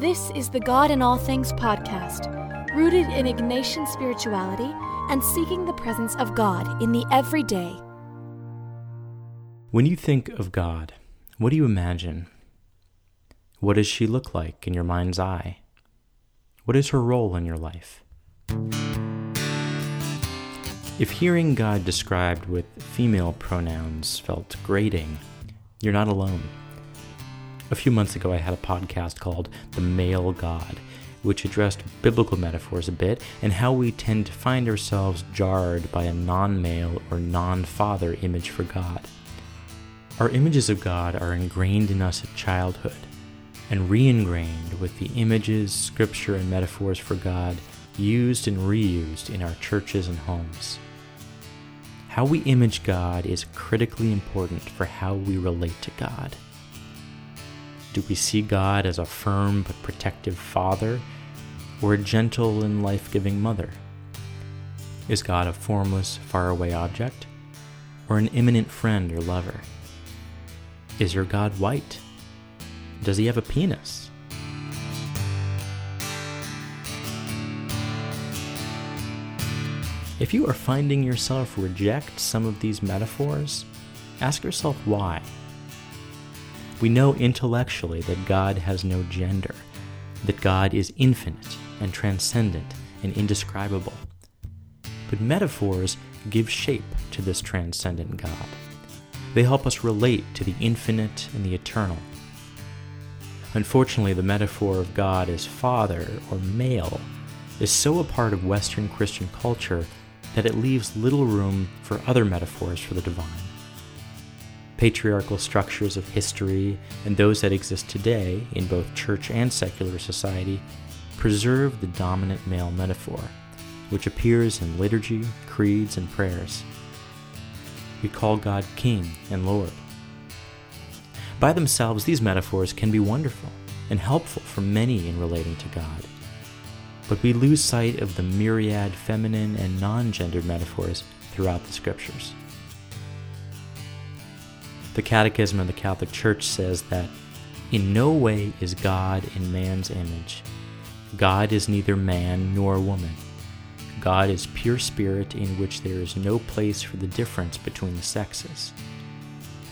This is the God in All Things podcast, rooted in Ignatian spirituality and seeking the presence of God in the everyday. When you think of God, what do you imagine? What does she look like in your mind's eye? What is her role in your life? If hearing God described with female pronouns felt grating, you're not alone. A few months ago, I had a podcast called The Male God, which addressed biblical metaphors a bit and how we tend to find ourselves jarred by a non male or non father image for God. Our images of God are ingrained in us at childhood and re ingrained with the images, scripture, and metaphors for God used and reused in our churches and homes. How we image God is critically important for how we relate to God. Do we see God as a firm but protective father or a gentle and life giving mother? Is God a formless, faraway object or an immanent friend or lover? Is your God white? Does he have a penis? If you are finding yourself reject some of these metaphors, ask yourself why. We know intellectually that God has no gender, that God is infinite and transcendent and indescribable. But metaphors give shape to this transcendent God. They help us relate to the infinite and the eternal. Unfortunately, the metaphor of God as father or male is so a part of Western Christian culture that it leaves little room for other metaphors for the divine. Patriarchal structures of history and those that exist today in both church and secular society preserve the dominant male metaphor, which appears in liturgy, creeds, and prayers. We call God King and Lord. By themselves, these metaphors can be wonderful and helpful for many in relating to God but we lose sight of the myriad feminine and non gendered metaphors throughout the scriptures. The Catechism of the Catholic Church says that in no way is God in man's image. God is neither man nor woman. God is pure spirit in which there is no place for the difference between the sexes.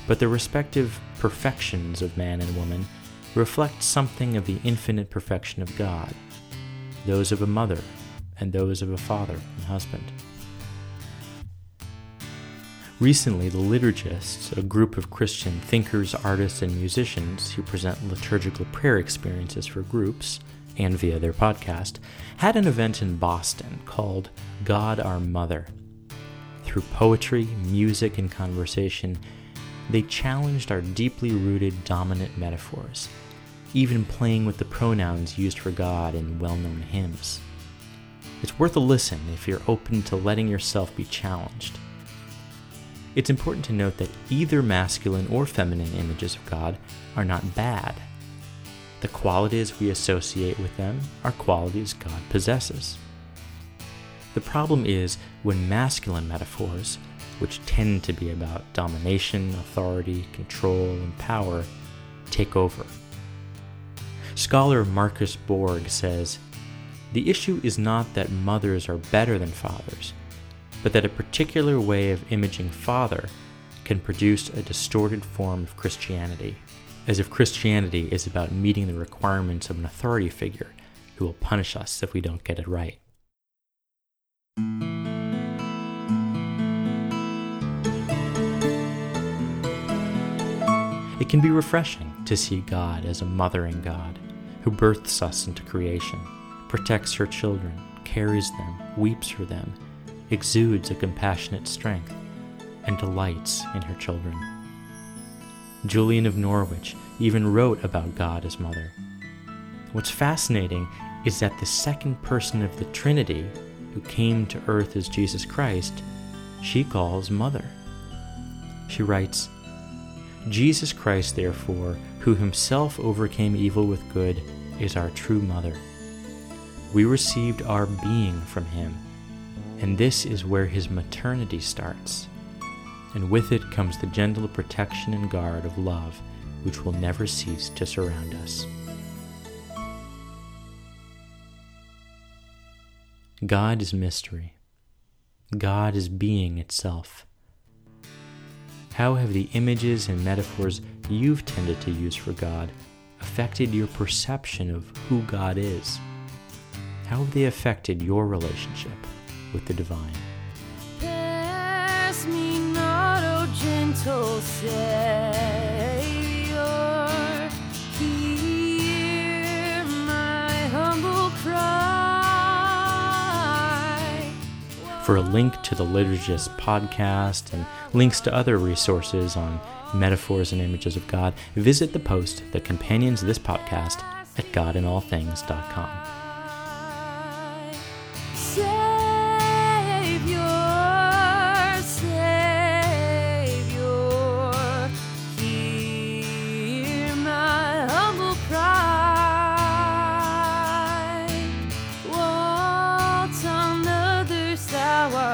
But the respective perfections of man and woman reflect something of the infinite perfection of God those of a mother, and those of a father and husband. Recently, the Liturgists, a group of Christian thinkers, artists, and musicians who present liturgical prayer experiences for groups and via their podcast, had an event in Boston called God Our Mother. Through poetry, music, and conversation, they challenged our deeply rooted dominant metaphors even playing with the pronouns used for God in well known hymns. It's worth a listen if you're open to letting yourself be challenged. It's important to note that either masculine or feminine images of God are not bad. The qualities we associate with them are qualities God possesses. The problem is when masculine metaphors, which tend to be about domination, authority, control, and power, take over. Scholar Marcus Borg says The issue is not that mothers are better than fathers, but that a particular way of imaging father can produce a distorted form of Christianity, as if Christianity is about meeting the requirements of an authority figure who will punish us if we don't get it right. It can be refreshing to see God as a mothering God who births us into creation, protects her children, carries them, weeps for them, exudes a compassionate strength, and delights in her children. Julian of Norwich even wrote about God as mother. What's fascinating is that the second person of the Trinity, who came to earth as Jesus Christ, she calls mother. She writes, Jesus Christ, therefore, who himself overcame evil with good, is our true mother. We received our being from him, and this is where his maternity starts. And with it comes the gentle protection and guard of love, which will never cease to surround us. God is mystery. God is being itself. How have the images and metaphors you've tended to use for God affected your perception of who God is? How have they affected your relationship? With the divine? Pass me not, O gentle Savior. Hear my humble cry. For a link to the Liturgist podcast and links to other resources on metaphors and images of God, visit the post that companions this podcast at godinallthings.com.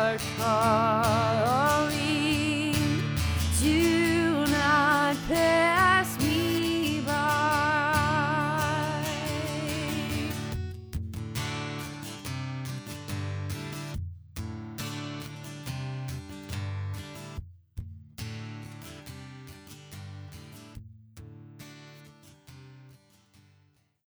like I